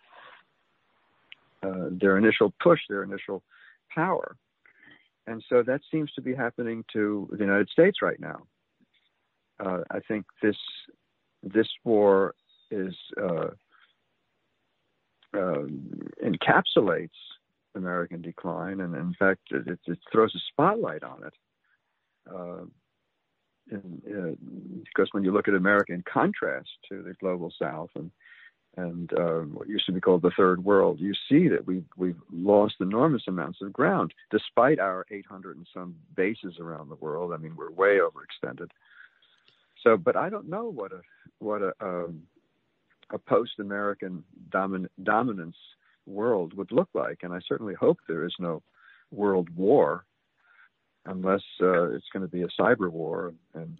uh, their initial push, their initial power, and so that seems to be happening to the United States right now. Uh, I think this this war is uh, um, encapsulates American decline, and in fact, it, it, throws a spotlight on it. In, uh, because when you look at America in contrast to the global South and and uh, what used to be called the third world, you see that we we've lost enormous amounts of ground, despite our 800 and some bases around the world. I mean, we're way overextended. So, but I don't know what a what a um, a post-American domin- dominance world would look like, and I certainly hope there is no world war, unless uh, it's going to be a cyber war and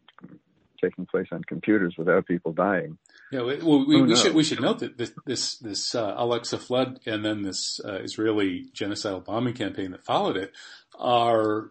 taking place on computers without people dying. Yeah, well, we, we should we should note that this this, this uh, Al-Aqsa flood and then this uh, Israeli genocidal bombing campaign that followed it are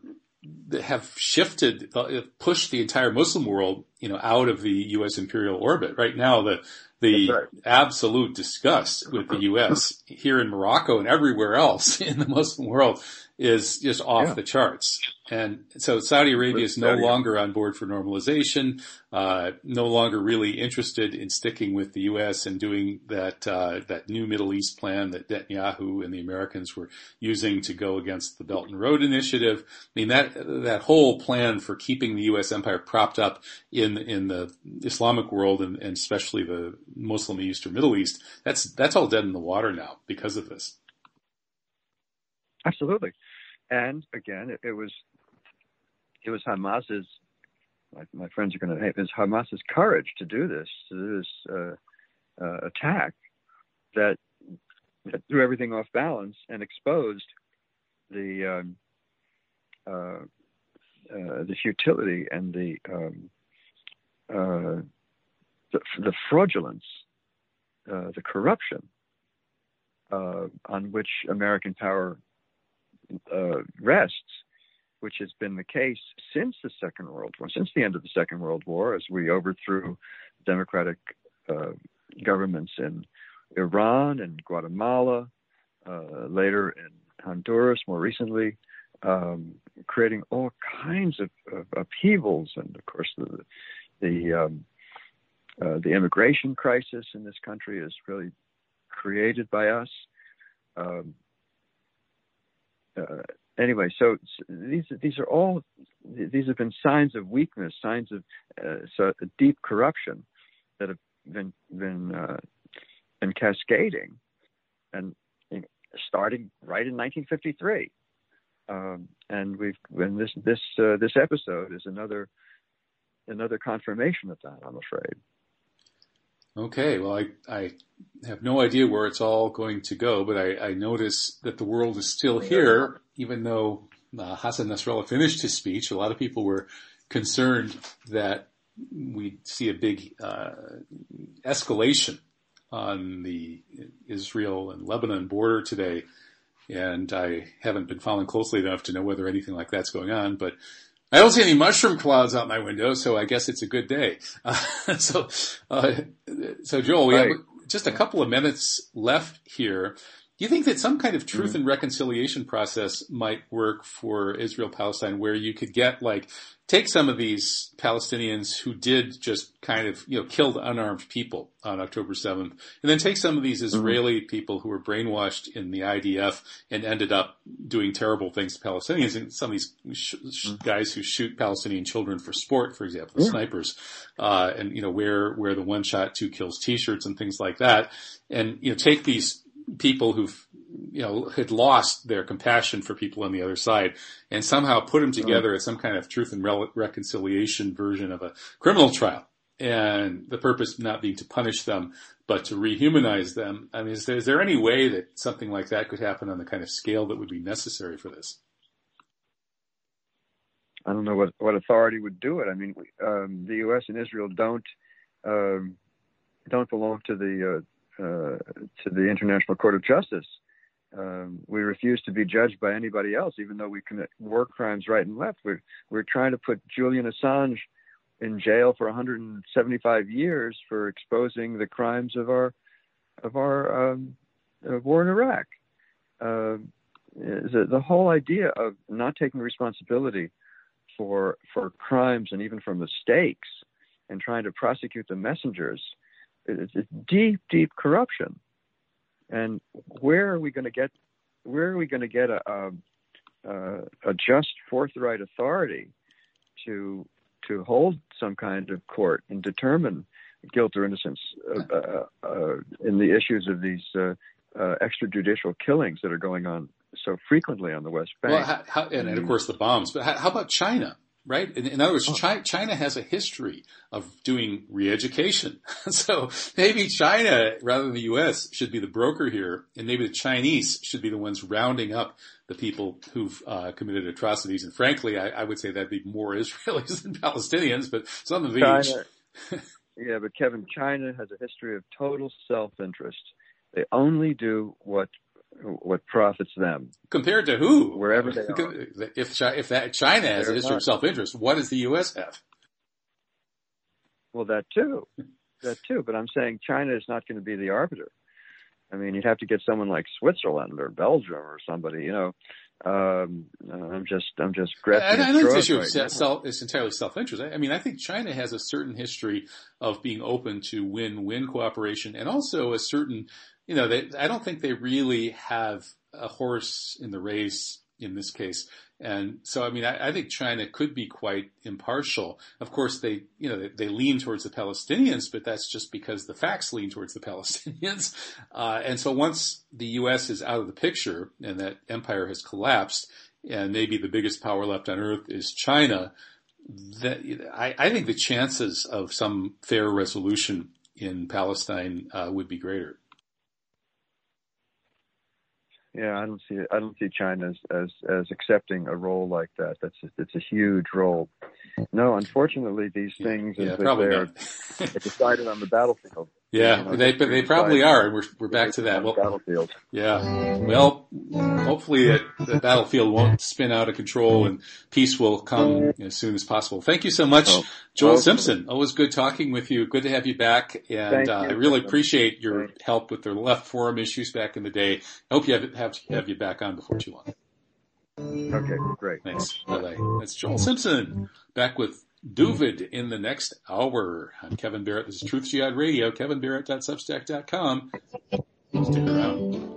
have shifted, uh, pushed the entire Muslim world, you know, out of the U.S. imperial orbit. Right now, the the right. absolute disgust with the U.S. here in Morocco and everywhere else in the Muslim world is just off yeah. the charts. And so Saudi Arabia is no longer on board for normalization, uh, no longer really interested in sticking with the U.S. and doing that uh, that new Middle East plan that Netanyahu and the Americans were using to go against the Belt and Road Initiative. I mean that that whole plan for keeping the U.S. empire propped up in in the Islamic world and, and especially the Muslim East or Middle East, that's that's all dead in the water now because of this. Absolutely, and again, it, it was it was Hamas's. My, my friends are going to hate this. Hamas's courage to do this, to do this uh, uh, attack, that, that, threw everything off balance and exposed the um, uh, uh the futility and the um, uh, the, the fraudulence, uh, the corruption on which American power uh, rests, which has been the case since the Second World War, since the end of the Second World War, as we overthrew democratic uh, governments in Iran and Guatemala, uh, later in Honduras, more recently. Um, creating all kinds of, of, upheavals, and of course the the um, uh, the immigration crisis in this country is really created by us. Um, uh, anyway, so these these are all these have been signs of weakness, signs of uh, so deep corruption that have been been uh, been cascading, and you know, starting right in 1953. Um, and we've this this uh, this episode is another another confirmation of that. I'm afraid. Okay, well, I, I have no idea where it's all going to go, but I, I notice that the world is still here, even though uh, Hassan Nasrallah finished his speech. A lot of people were concerned that we'd see a big uh, escalation on the Israel and Lebanon border today. And I haven't been following closely enough to know whether anything like that's going on, but I don't see any mushroom clouds out my window, so I guess it's a good day. Uh, so, uh, so Joel, we right. have just a couple of minutes left here. Do you think that some kind of truth mm-hmm. and reconciliation process might work for Israel Palestine where you could get like, take some of these Palestinians who did just kind of, you know, killed unarmed people on October 7th and then take some of these mm-hmm. Israeli mm-hmm. people who were brainwashed in the IDF and ended up doing terrible things to Palestinians and some of these sh- mm-hmm. guys who shoot Palestinian children for sport, for example, yeah. snipers, uh, and, you know, wear, wear the one shot, two kills t-shirts and things like that. And, you know, take these people who've you know had lost their compassion for people on the other side and somehow put them together as some kind of truth and re- reconciliation version of a criminal trial. And the purpose not being to punish them but to rehumanize them. I mean is there, is there any way that something like that could happen on the kind of scale that would be necessary for this? I don't know what what authority would do it. I mean um, the us and israel don't um, don't belong to the uh, to the International Court of Justice. Um, we refuse to be judged by anybody else, even though we commit war crimes right and left. We're, we're trying to put Julian Assange in jail for 175 years for exposing the crimes of our of our um, war in Iraq. Uh, the, the whole idea of not taking responsibility for for crimes and even for mistakes and trying to prosecute the messengers it's, deep, deep corruption. And where are we going to get? Where are we going to get a, a, a just, forthright authority to to hold some kind of court and determine guilt or innocence uh, uh, uh, in the issues of these uh, uh, extrajudicial killings that are going on so frequently on the West Bank. Well, how, how, and, and, of course the bombs. But how, how about China? Right? In, in other words, oh. China, China, has a history of doing re-education. so maybe China, rather than the U.S., should be the broker here, and maybe the Chinese should be the ones rounding up the people who've uh, committed atrocities. And frankly, I, I, would say that'd be more Israelis than Palestinians, but some of each. yeah, but Kevin, China has a history of total self-interest. They only do what what profits them. Compared to who? Wherever they are. If, if that China has a history of self-interest, what does the U.S. have? Well, that too. That too. But I'm saying China is not going to be the arbiter. I mean, you'd have to get someone like Switzerland or Belgium or somebody, you know. Um, I'm just, I'm just grasping. I, I think right self, it's entirely self-interest. I, I mean, I think China has a certain history of being open to win-win cooperation and also a certain you know, they, I don't think they really have a horse in the race in this case. And so, I mean, I, I, think China could be quite impartial. Of course, they, you know, they, they, lean towards the Palestinians, but that's just because the facts lean towards the Palestinians. Uh, and so once the U.S. is out of the picture and that empire has collapsed, and maybe the biggest power left on earth is China, that I, I think the chances of some fair resolution in Palestine uh, would be greater. Yeah, I don't see I don't see China as, as as accepting a role like that. That's a, it's a huge role. No, unfortunately, these things yeah, as they're decided on the battlefield. Yeah, you know, they they probably are. We're we're back to that. Well, battlefield. Yeah. Well, hopefully it, the battlefield won't spin out of control and peace will come as soon as possible. Thank you so much, oh, Joel Simpson. Always good talking with you. Good to have you back, and uh, I really appreciate your help with the left forum issues back in the day. I hope you have have, have you back on before too long. Okay, great. Thanks. Bye bye. That's Joel Simpson back with Duvid in the next hour. I'm Kevin Barrett. This is Truth Jihad Radio. KevinBarrett.substack.com. Stick around.